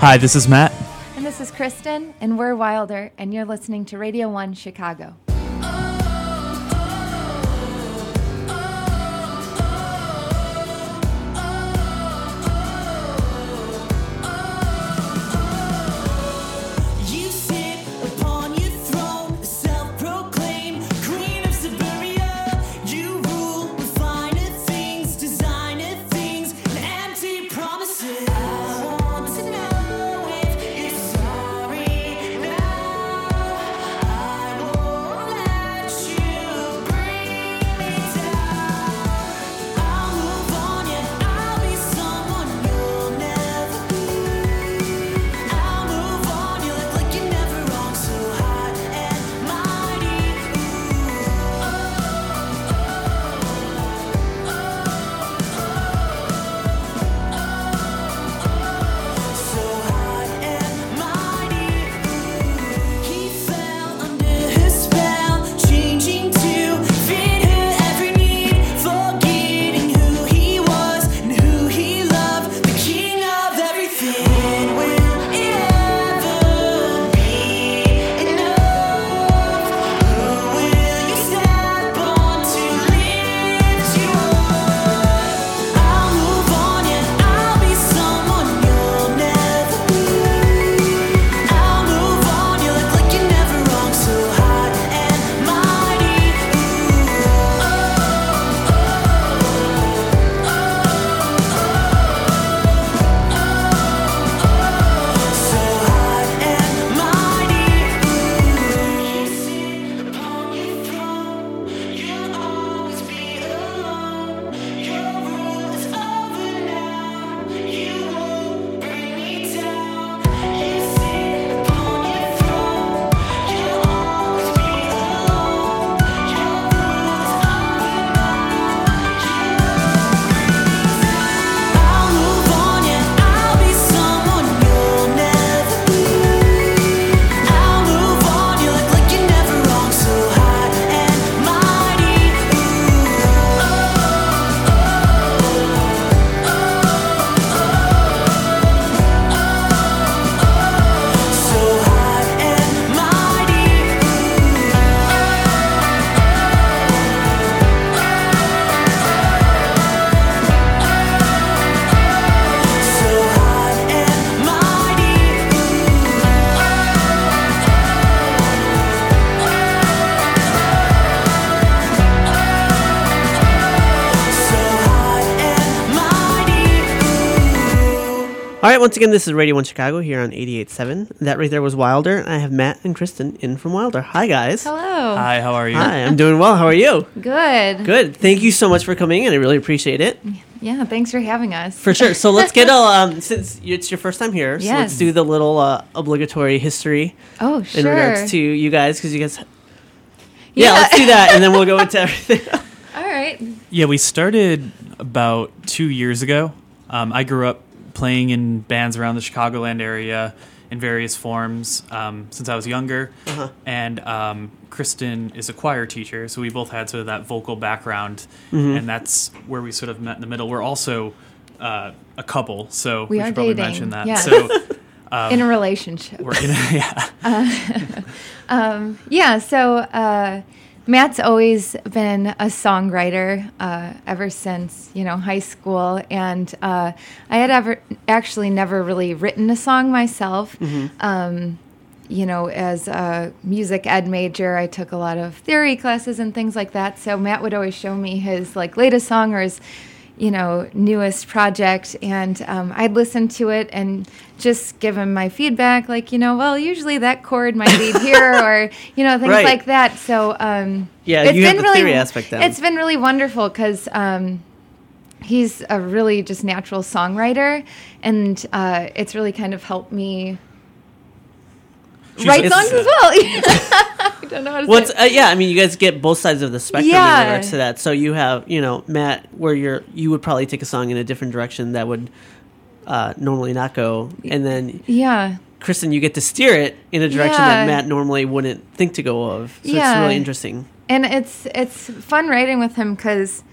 Hi, this is Matt. And this is Kristen, and we're Wilder, and you're listening to Radio 1 Chicago. Right, once again, this is Radio 1 Chicago here on 88.7. That right there was Wilder, and I have Matt and Kristen in from Wilder. Hi, guys. Hello. Hi, how are you? Hi, I'm doing well. How are you? Good. Good. Thank you so much for coming in. I really appreciate it. Yeah, thanks for having us. For sure. So let's get a, um, since it's your first time here, so let's do the little uh, obligatory history oh, sure. in regards to you guys, because you guys. Yeah, let's do that, and then we'll go into everything. All right. Yeah, we started about two years ago. Um, I grew up playing in bands around the Chicagoland area in various forms um, since I was younger. And um, Kristen is a choir teacher, so we both had sort of that vocal background, and that's where we sort of met in the middle. We're also uh, a couple, so We are should probably dating, mention that. yes. So In a relationship. we're in a, yeah. Yeah, so uh, Matt's always been a songwriter uh, ever since you know high school, and uh, I had ever actually never really written a song myself. Um, you know, as a music ed major, I took a lot of theory classes and things like that. So Matt would always show me his like latest song or his you know, newest project, and um, I'd listen to it and just give him my feedback, like, you know, well, usually that chord might be here, or you know, things Right. like that. So, um, Yeah, it's you have been the really, theory aspect down. It's been really wonderful because um, he's a really just natural songwriter, and uh, it's really kind of helped me She's write songs as well. I don't know how to What's say. it. uh, yeah? I mean, you guys get both sides of the spectrum Yeah. in regards to that. So you have you know Matt, where you're you would probably take a song in a different direction that would uh, normally not go, and then Yeah. Kristen, you get to steer it in a direction Yeah. that Matt normally wouldn't think to go of. So it's really interesting. and it's it's fun writing with him because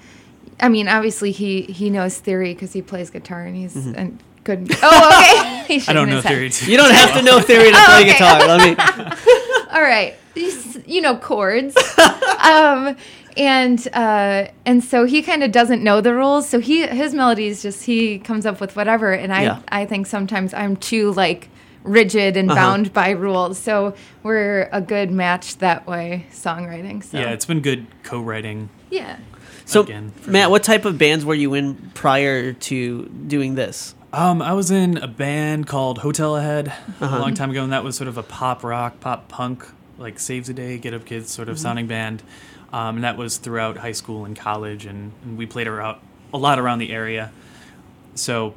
i mean obviously he he knows theory because he plays guitar and he's Mm-hmm. a good. Oh, okay. I don't know theory too. You don't have to know theory to play okay. guitar. Let me. All right, These, you know chords, um, and uh, and so he kind of doesn't know the rules. So he his melodies just he comes up with whatever, and I Yeah. I think sometimes I'm too like rigid and Uh-huh. bound by rules. So we're a good match that way, songwriting. So Yeah, it's been good co-writing. yeah. So, Again, Matt, sure. what type of bands were you in prior to doing this? Um, I was in a band called Hotel Ahead Uh-huh. a long time ago, and that was sort of a pop rock, pop punk, like Saves the Day, Get Up Kids sort of Mm-hmm. sounding band. Um, and that was throughout high school and college, and, and we played around a lot around the area. So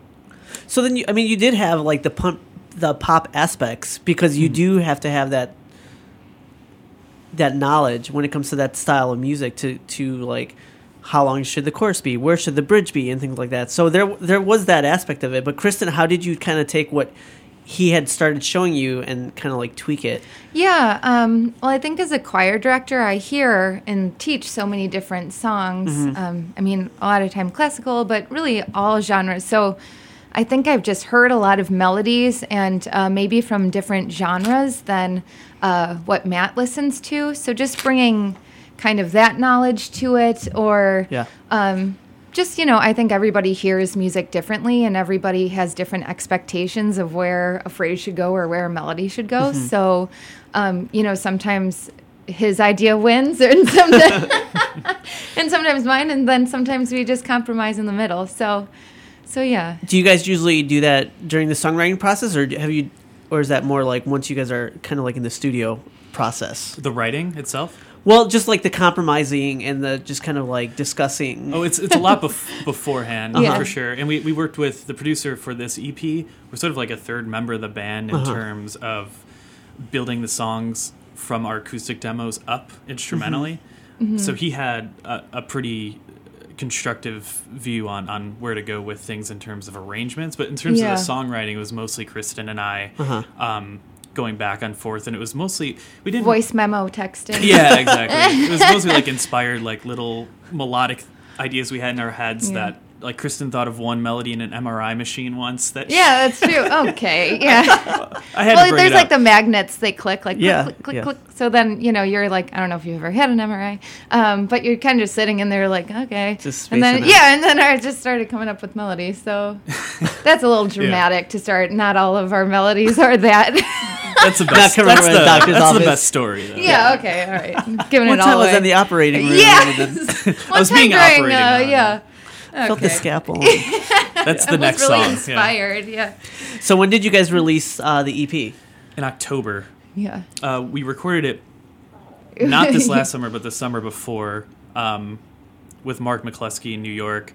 So then, you, I mean, you did have like the pump, the pop aspects because you do have to have that that knowledge when it comes to that style of music to to like how long should the chorus be, where should the bridge be, and things like that. So there there was that aspect of it. But Kristen, how did you kind of take what he had started showing you and kind of like tweak it? Yeah. Um, well, I think as a choir director, I hear and teach so many different songs. Um, I mean, a lot of time classical, but really all genres. So I think I've just heard a lot of melodies and uh, maybe from different genres than uh, what Matt listens to. So just bringing kind of that knowledge to it or Yeah. um, just you know i think everybody hears music differently and everybody has different expectations of where a phrase should go or where a melody should go so um, you know sometimes his idea wins and sometimes, and sometimes mine and then sometimes we just compromise in the middle so so yeah Do you guys usually do that during the songwriting process, or have you, or is that more like once you guys are kind of like in the studio process? the writing itself. Well, just like the compromising and the just kind of like discussing. Oh, it's it's a lot bef- beforehand Yeah. for sure. And we, we worked with the producer for this EP. We're sort of like a third member of the band in Uh-huh. terms of building the songs from our acoustic demos up instrumentally. Mm-hmm. So he had a, a pretty constructive view on, on where to go with things in terms of arrangements. But in terms Yeah. of the songwriting, it was mostly Kristen and I Uh-huh. um, going back and forth. And it was mostly, we didn't voice memo texting yeah, exactly. It was mostly like inspired, like little melodic ideas we had in our heads Yeah. that, like Kristen thought of one melody in an MRI machine once that yeah that's true okay yeah I had to well bring there's it like the magnets they click like Yeah, click click click, yeah. click. so then you know you're like i don't know if you've ever had an mri um, but you're kind of just sitting in there like okay Just and then out. yeah and then i just started coming up with melodies so that's a little dramatic to start not all of our melodies are that that's the best. coming That's, the, doctor's that's office. the best story. Though. yeah okay all right giving One it time all I was away in the operating room. yeah And then one was time being during operated uh, on. yeah felt the Okay. scalpel. that's I the was next really song. Yeah. inspired yeah so when did you guys release uh, the EP? In October, yeah uh, we recorded it not this last summer, but the summer before um, with Mark McCluskey in New York.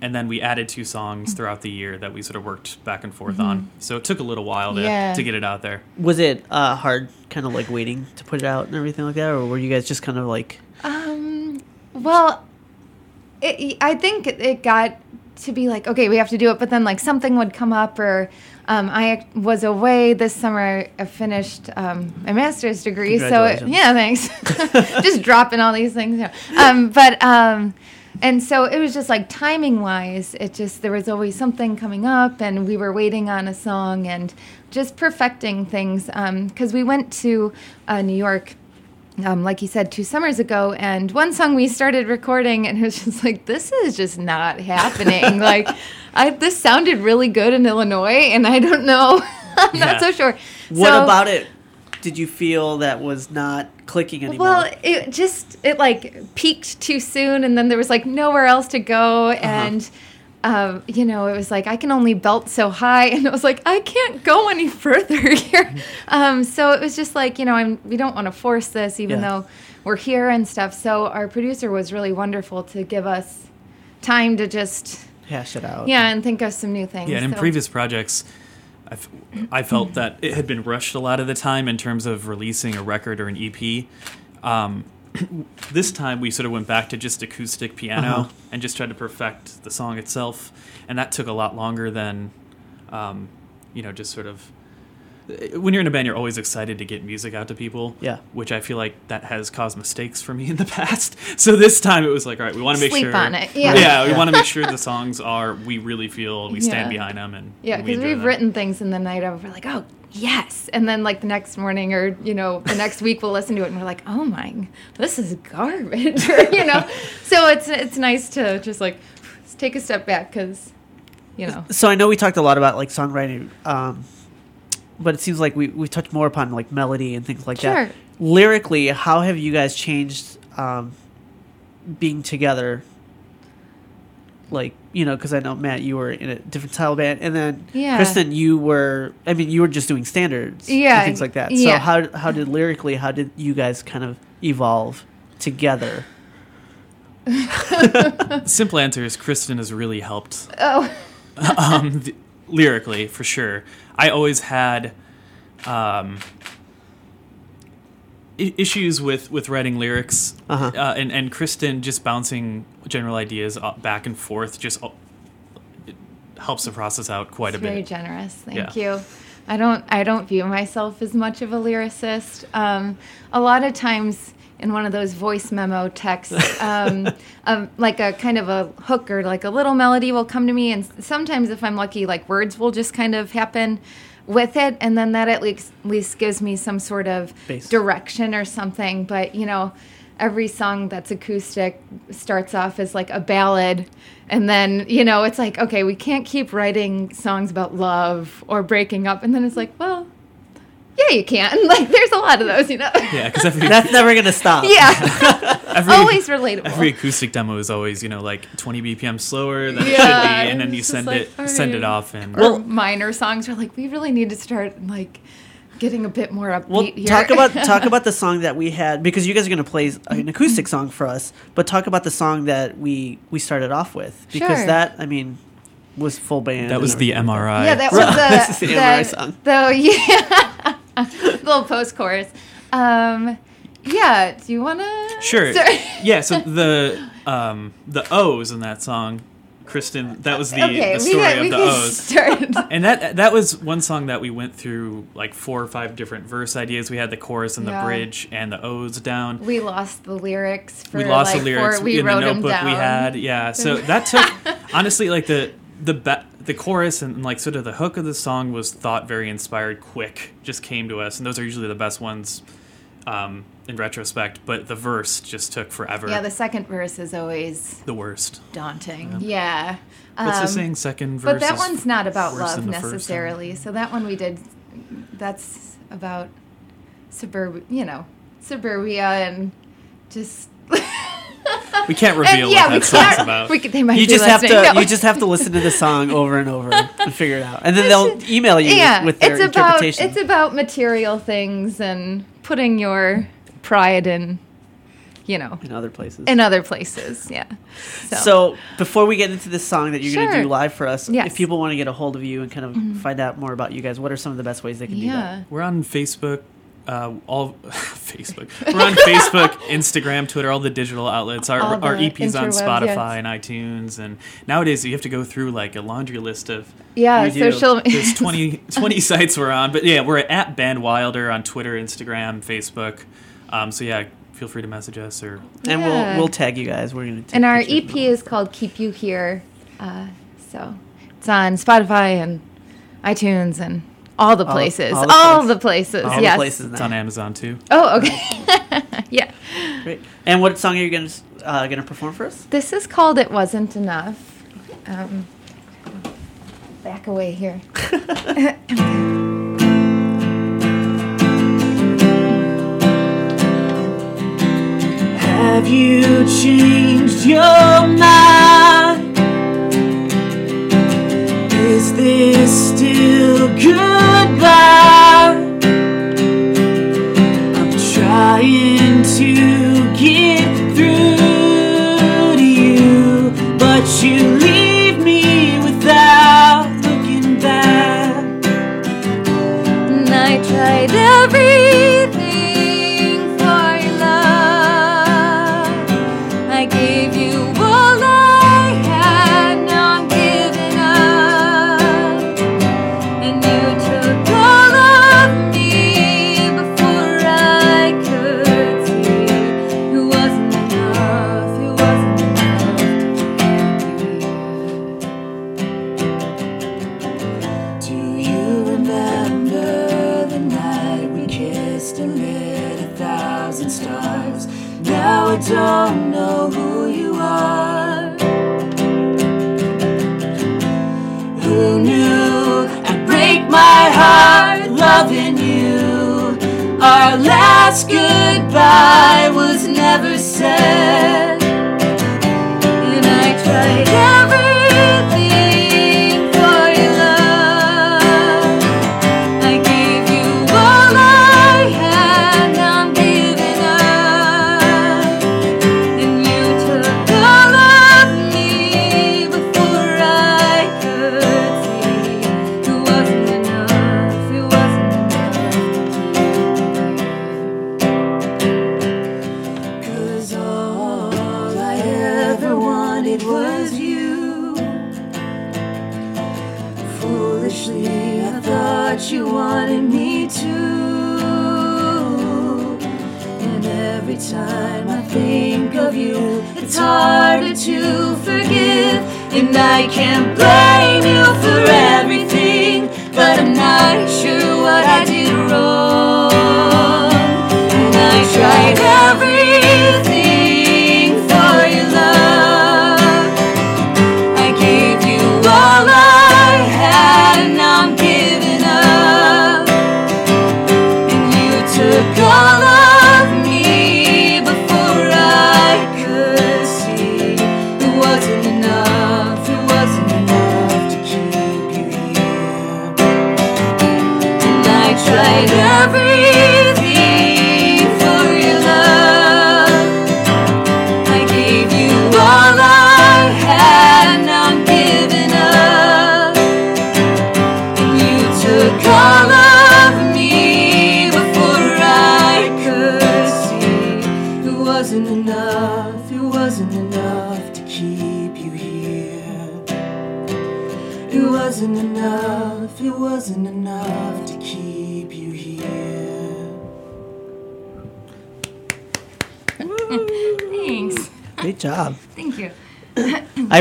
And then we added two songs throughout the year that we sort of worked back and forth on. So it took a little while to, Yeah. to get it out there. Was it uh, hard, kind of like waiting to put it out and everything like that, or were you guys just kind of like? Um, well, it, I think it got to be like, okay, we have to do it, but then like something would come up, or um, I was away this summer. I finished um, my master's degree, so it, yeah, thanks. just dropping all these things. yeah. Um, but um, and so it was just like timing wise, it just there was always something coming up, and we were waiting on a song and just perfecting things because we went to uh, New York um, like you said, two summers ago, and one song we started recording, and it was just like, this is just not happening. like, I, this sounded really good in Illinois, and I don't know. I'm Yeah. not so sure. What So- about it? Did you feel that was not clicking anymore? Well, it just it like peaked too soon, and then there was like nowhere else to go, Uh-huh. and. Um, you know, it was like I can only belt so high, and it was like I can't go any further here. Um, so it was just like you know, I'm we don't want to force this, even Yeah. though we're here and stuff. So our producer was really wonderful to give us time to just hash it out. yeah and think of some new things. Yeah, and in So- previous projects, I've, I felt that it had been rushed a lot of the time in terms of releasing a record or an EP. Um, this time we sort of went back to just acoustic piano Uh-huh. and just tried to perfect the song itself, and that took a lot longer than, um, you know, just sort of when you're in a band, you're always excited to get music out to people. Yeah. Which I feel like that has caused mistakes for me in the past. So this time it was like, all right, we want to make Sleep sure. on it, yeah. Yeah. we Yeah. want to make sure the songs are we really feel we stand Yeah. behind them and Yeah, because enjoy we've them. written things in the night of we're like, oh yes, and then like the next morning or you know the next week we'll listen to it and we're like, oh my, this is garbage, or, you know. So it's it's nice to just like take a step back because, you know, So I know we talked a lot about like songwriting, um, but it seems like we we touched more upon like melody and things like Sure. that. Lyrically, how have you guys changed um, being together? Like you know, because I know Matt, you were in a different style band, and then Yeah. Kristen, you were. I mean, you were just doing standards, Yeah, and things like that. So how how did lyrically, how did you guys kind of evolve together? Simple answer is Kristen has really helped oh um, th- lyrically for sure. I always had um, I- issues with with writing lyrics, Uh-huh. uh, and and Kristen just bouncing general ideas uh, back and forth just uh, it helps the process out quite it's a bit. very generous. Thank Yeah. you. I don't I don't view myself as much of a lyricist. Um, a lot of times in one of those voice memo texts, um, um, like a kind of a hook or like a little melody will come to me, and sometimes if I'm lucky, like words will just kind of happen with it, and then that at least, at least gives me some sort of Base. direction or something. But you know. Every song that's acoustic starts off as like a ballad, and then you know it's like okay, we can't keep writing songs about love or breaking up, and then it's like, well, yeah, you can. Like, there's a lot of those, you know. Yeah, because every, That's never gonna stop. yeah, every always relatable. every acoustic demo is always you know like 20 BPM slower than it should be, and then you send just it like, send it off and or minor songs are like, we really need to start like getting a bit more upbeat Well, here. talk about talk about the song that we had because you guys are going to play an acoustic song for us. But talk about the song that we we started off with because Sure. that I mean was full band. that was the everything like MRI. yeah, that Right. was This the, is the the, MRI song. Though, yeah, little post chorus. Um, yeah, do you want to? Sure. yeah. So the um, the O's in that song, Kristen. That was the, okay, the story got, of the O's. start. And that that was one song that we went through like four or five different verse ideas. We had the chorus and the bridge and the O's down. we lost the lyrics for we lost like the lyrics we in the wrote them notebook down. we had. Yeah. So that took honestly like the the ba- the chorus and like sort of the hook of the song was thought very inspired, quick, just came to us, and those are usually the best ones. Um, in retrospect, but the verse just took forever. Yeah, the second verse is always the worst. daunting. Yeah. What's the Um, saying? Second verse. But that one's not about love than the first one. necessarily. So that one we did. That's about suburb, you know, suburbia and just. We can't reveal And, yeah, what we that song's about. We could, they might You be just have to. No. you just have to listen to the song over and over and figure it out, and then they'll email you yeah, with their it's about interpretation. it's about material things and putting your pride in, you know, in other places. in other places. Yeah. So, So before we get into this song that you're going to do live for us, Yes. if people want to get a hold of you and kind of mm-hmm. find out more about you guys, what are some of the best ways they can do that? We're on Facebook, uh, all Facebook. We're on Facebook, Instagram, Twitter, all the digital outlets. Our, All our the EPs on Spotify yes. and iTunes, and nowadays you have to go through like a laundry list of. Yeah, You do. social. There's 20, 20 sites we're on, but yeah, we're at Band Wilder on Twitter, Instagram, Facebook. Um, so yeah, feel free to message us or And Yeah. we'll we'll tag you guys. We're going to And our EP is called Keep You Here. Uh, so it's on Spotify and iTunes and all the places. all All, the the places. places. all yes. the places it's on Amazon too. Oh, okay. yeah. Great. And what song are you going to uh, going to perform for us? This is called It Wasn't Enough. Um, back away here. Have you changed your mind?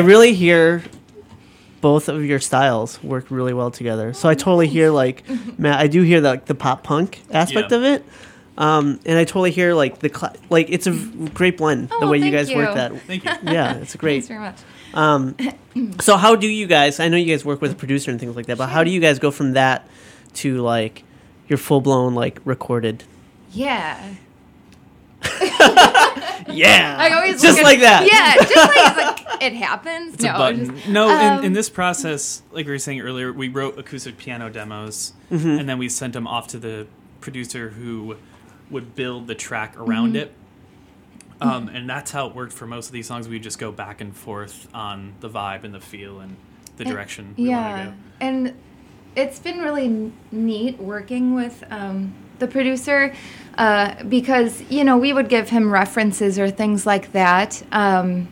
Really hear both of your styles work really well together. So I totally hear like, Matt, I do hear the, like the pop punk aspect Yeah. of it. Um, and I totally hear like the cla- like it's a great blend the Oh, way you thank guys work that. Thank you. Yeah, it's great. Thanks very much. Um, so how do you guys? I know you guys work with a producer and things like that, but how do you guys go from that to like your full blown like recorded? Yeah. Yeah, I always just look at- like that. Yeah, just like, like it happens. It's no, a button. just- no, um, in, in this process, like we were saying earlier, we wrote acoustic piano demos, Mm-hmm. and then we sent them off to the producer who would build the track around Mm-hmm. it. Um, and that's how it worked for most of these songs. We just go back and forth on the vibe and the feel and the direction we yeah, go. and it's been really neat working with um, the producer uh, because you know we would give him references or things like that, um,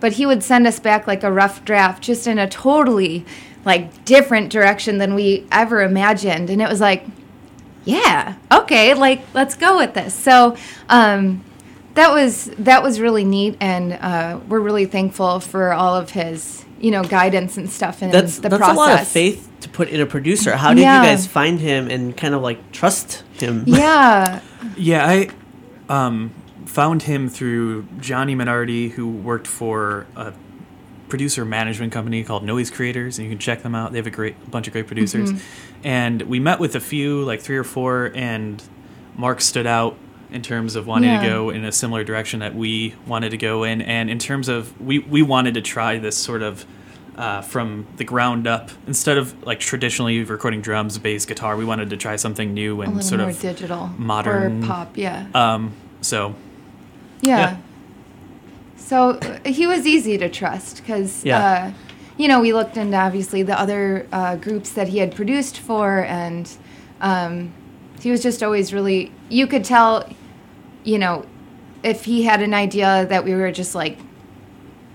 but he would send us back like a rough draft just in a totally like different direction than we ever imagined, and it was like, yeah, okay, like let's go with this. So. Um, that was that was really neat, and uh, we're really thankful for all of his, you know, guidance and stuff in That's the that's process. a lot of faith to put in a producer. How did Yeah. you guys find him and kind of like trust him? Yeah, Yeah, I um, found him through Johnny Minardi, who worked for a producer management company called Noise Creators, and you can check them out. They have a great bunch of great producers. And we met with a few, like three or four, and Mark stood out in terms of wanting Yeah. to go in a similar direction that we wanted to go in, and in terms of we we wanted to try this sort of. Uh, from the ground up, instead of like traditionally recording drums, bass, guitar, we wanted to try something new and sort more of digital modern- or pop. Yeah, um, so yeah. yeah. So uh, he was easy to trust because, Yeah. uh, you know, we looked into obviously the other uh, groups that he had produced for, and um, he was just always really. You could tell, you know, if he had an idea that we were just like.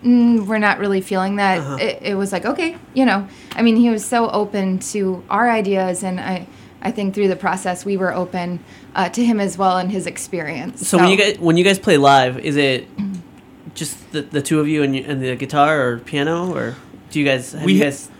Mm, we're not really feeling that. Uh-huh. It, it was like okay, you know. I mean, he was so open to our ideas, and I, I think through the process we were open uh, to him as well and his experience. So when you guys when you guys play live, is it just the, the two of you and, you, and the guitar or piano, or do you guys have We you ha- guys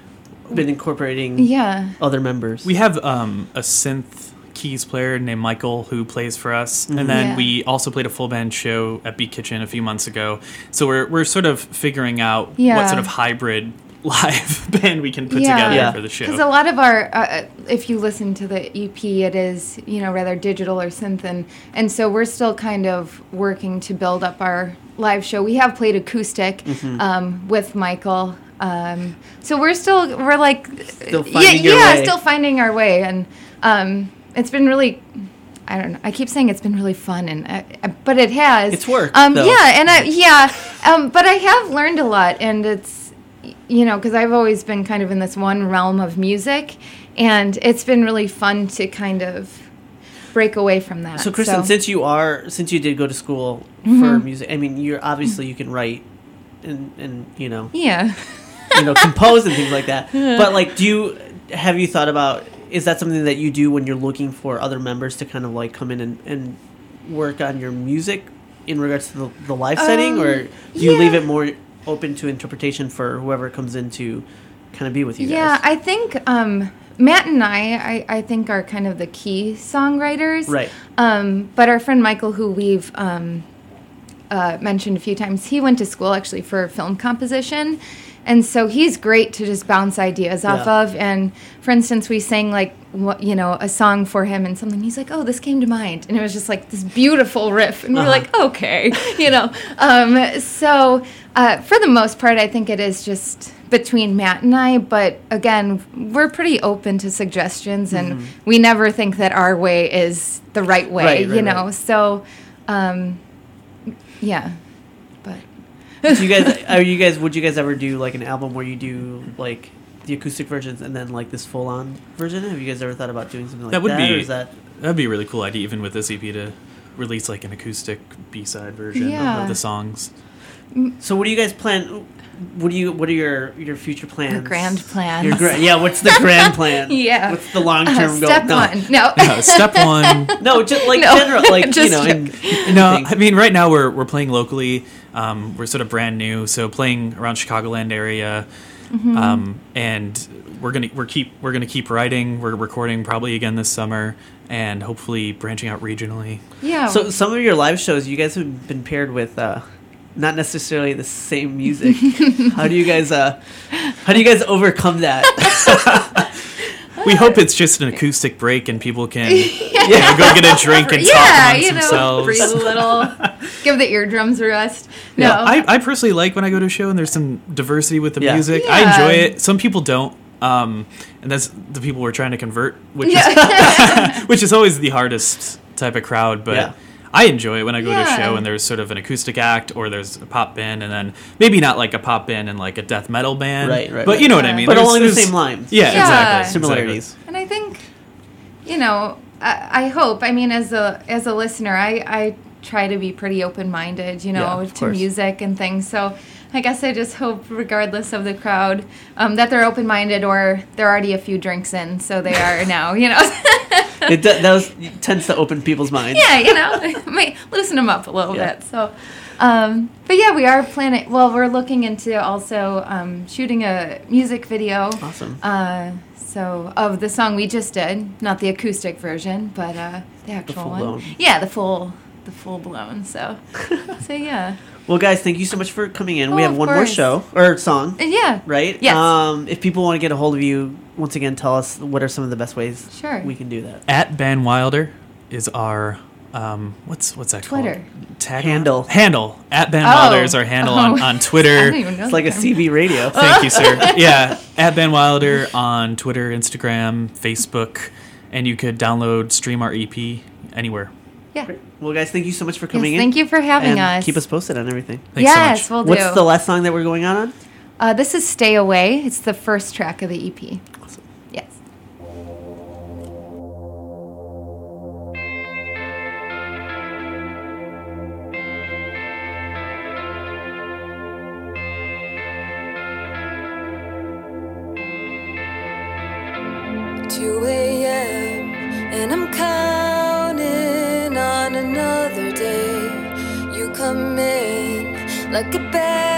been incorporating yeah, other members? We have um, a synth keys player named Michael who plays for us, Mm-hmm. and then Yeah. we also played a full band show at Beat Kitchen a few months ago. So we're we're sort of figuring out Yeah. what sort of hybrid live band we can put Yeah. together Yeah. for the show. Because a lot of our, uh, if you listen to the EP, it is you know rather digital or synth, and and so we're still kind of working to build up our live show. We have played acoustic Mm-hmm. um, with Michael, um, so we're still we're like Still yeah, your yeah, way. still finding our way, and um, it's been really. I don't know. I keep saying it's been really fun, and uh, but it has. It's work, Um, though. yeah, and I yeah, um, but I have learned a lot, and it's you know because I've always been kind of in this one realm of music, and it's been really fun to kind of break away from that. So, Kristen, since you are, since you did go to school Mm-hmm. for music, I mean, you're obviously you can write and and you know yeah, you know compose and things like that. But like, do you have you thought about? Is that something that you do when you're looking for other members to kind of like come in and, and work on your music in regards to the, the live setting, Um, or do you leave it more open to interpretation for whoever comes in to kind of be with you yeah. guys? I think um, Matt and I, I, I think are kind of the key songwriters, Right. Um, but our friend Michael, who we've um, uh, mentioned a few times, he went to school actually for film composition. And so he's great to just bounce ideas off Yeah. of. And for instance, we sang like, what, you know, a song for him and something. He's like, oh, this came to mind. And it was just like this beautiful riff. And we Uh-huh. we're like, okay, you know. Um, so uh, for the most part, I think it is just between Matt and I. But again, we're pretty open to suggestions. And we never think that our way is the right way, Mm-hmm. Right, right, you know. right. So, um, yeah. But. do you guys are you guys would you guys ever do like an album where you do like the acoustic versions and then like this full on version? Have you guys ever thought about doing something like that That would or be is that that'd be a really cool idea, even with this EP to release like an acoustic B side version Yeah. of the songs. so? What do you guys plan? What do you? What are your your future plans? Our grand plans. Your gra- yeah. What's the grand plan? Yeah. What's the long Uh, term goal? step no. one. No. Uh, step one. No, just like No. general, like you Just know. And, No, things. I mean right now we're we're playing locally. Um, we're sort of brand new, so playing around Chicagoland area, Mm-hmm. um, and we're gonna we're keep we're gonna keep writing. We're recording probably again this summer, and hopefully branching out regionally. yeah. So some of your live shows, you guys have been paired with uh, not necessarily the same music. how do you guys? Uh, how do you guys overcome that? We hope it's just an acoustic break, and people can you know, go get a drink and yeah, talk amongst you know, themselves. breathe a little, give the eardrums a rest. No, Yeah, I, I personally like when I go to a show and there's some diversity with the Yeah. music. Yeah. I enjoy it. Some people don't, um, and that's the people we're trying to convert, which Yeah. is which is always the hardest type of crowd. But Yeah. I enjoy it when I go to a show and there's sort of an acoustic act or there's a pop band, and then maybe not like a pop band and like a death metal band, Right, right, But right. you know what I mean. but There's- only the same lines. Yeah, Yeah. exactly. similarities. and I think, you know, I, I hope. I mean, as a as a listener, I I try to be pretty open minded, you know, of to course. music and things. So. I guess I just hope, regardless of the crowd, um, that they're open-minded or they're already a few drinks in, so they are now. You know, It does, that was, tends to open people's minds. yeah, you know, might loosen them up a little Yeah. bit. So, um, but yeah, we are planning. Well, we're looking into also um, shooting a music video. Awesome. Uh, so of the song we just did, not the acoustic version, but uh, the actual full one. blown. Yeah, the full, the full blown. So, so yeah, Well, guys, thank you so much for coming in. we Oh, have of one more show or song, Uh, yeah, right? Yes. Um, if people want to get a hold of you, once again, tell us what are some of the best ways Sure. we can do that. At Band Wilder is our um, what's what's that Twitter. called? Tag Handle. Handle at Band Oh. Wilder is our handle on, Oh. on I Twitter. don't even know It's like a. CB radio. Thank you, sir. Yeah, at Band Wilder on Twitter, Instagram, Facebook, and you could download, stream our EP anywhere. Yeah. Well, guys, thank you so much for coming Yes, in. thank you for having and us. Keep us posted on everything. Thanks yes, so we'll do. What's the last song that we're going out on? uh, this is "Stay Away." It's the first track of the EP. Awesome. Like a bad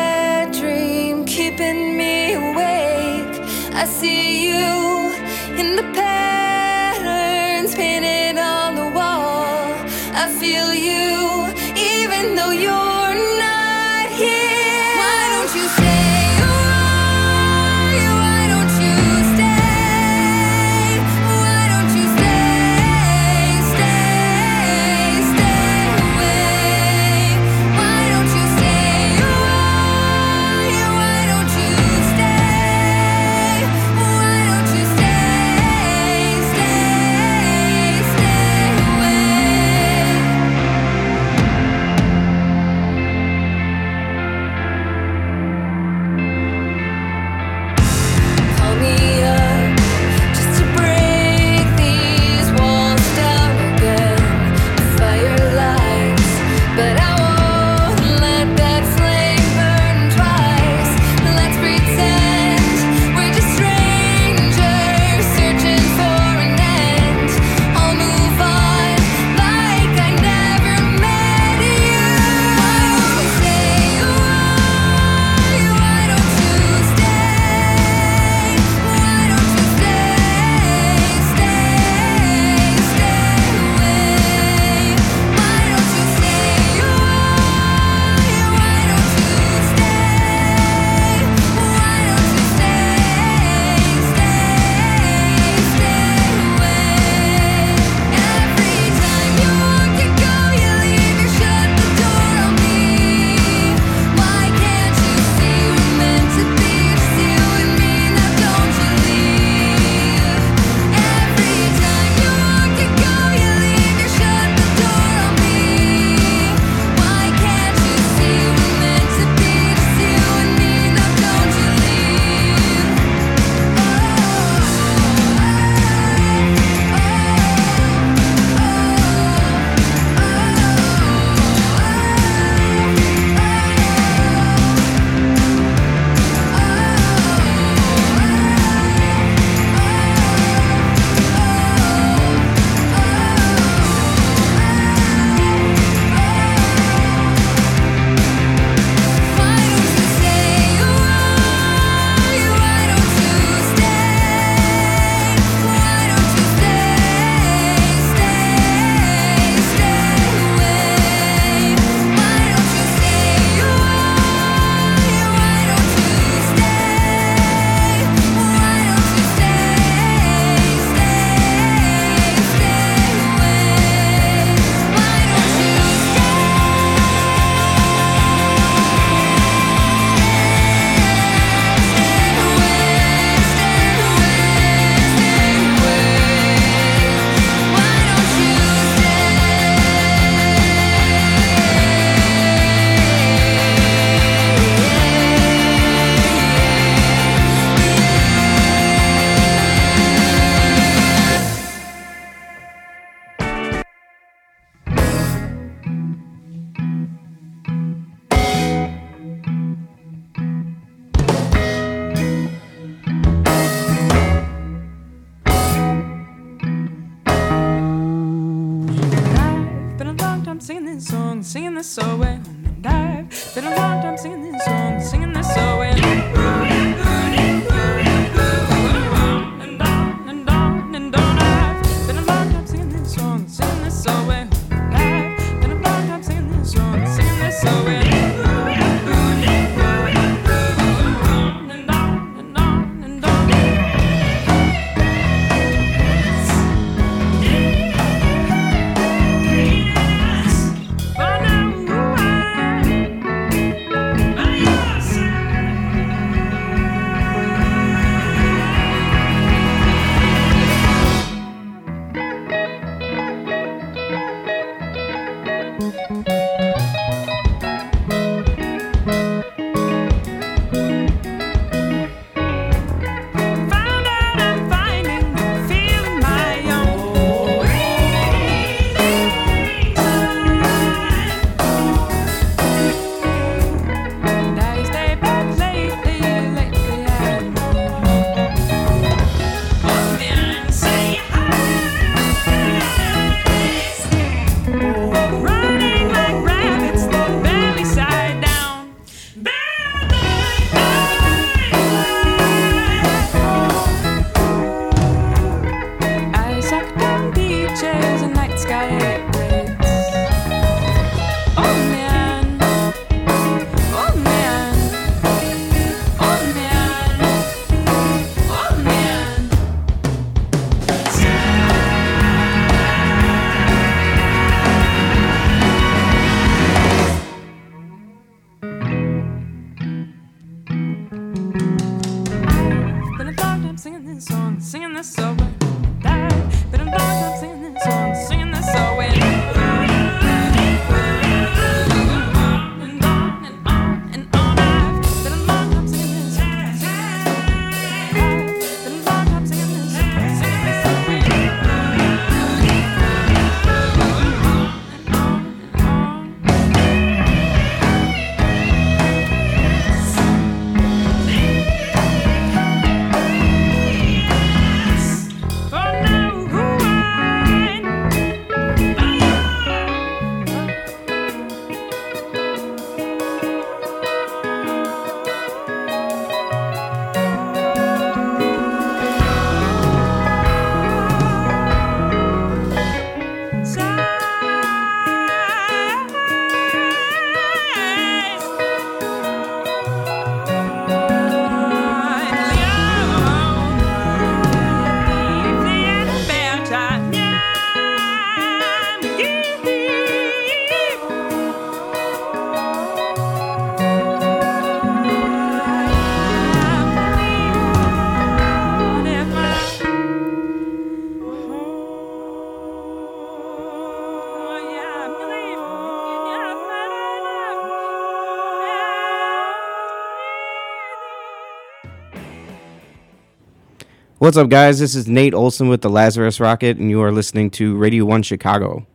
What's up, guys? This is Nate Olson with the Lazarus Rocket, and you are listening to Radio 1 Chicago.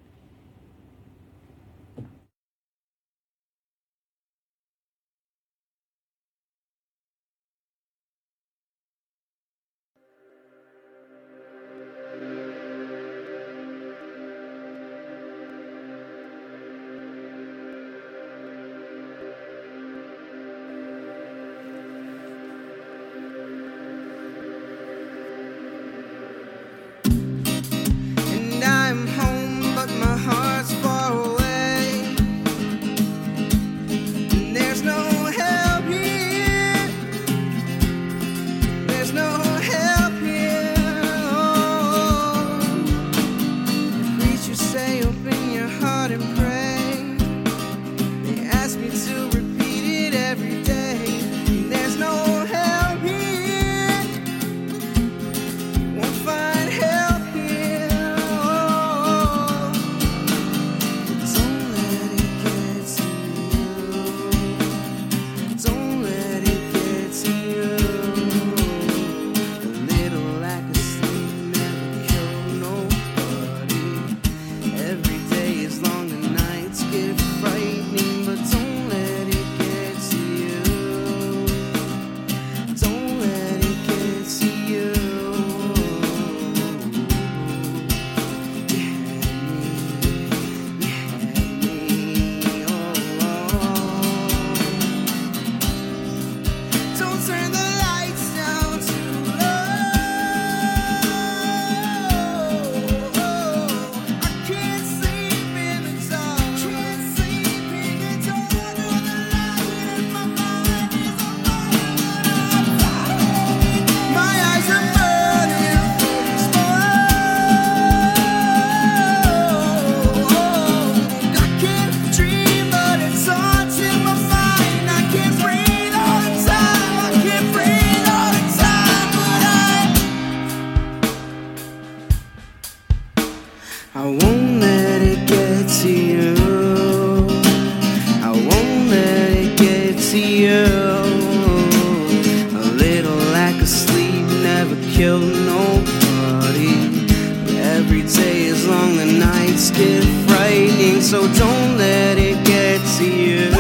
Let it get to you.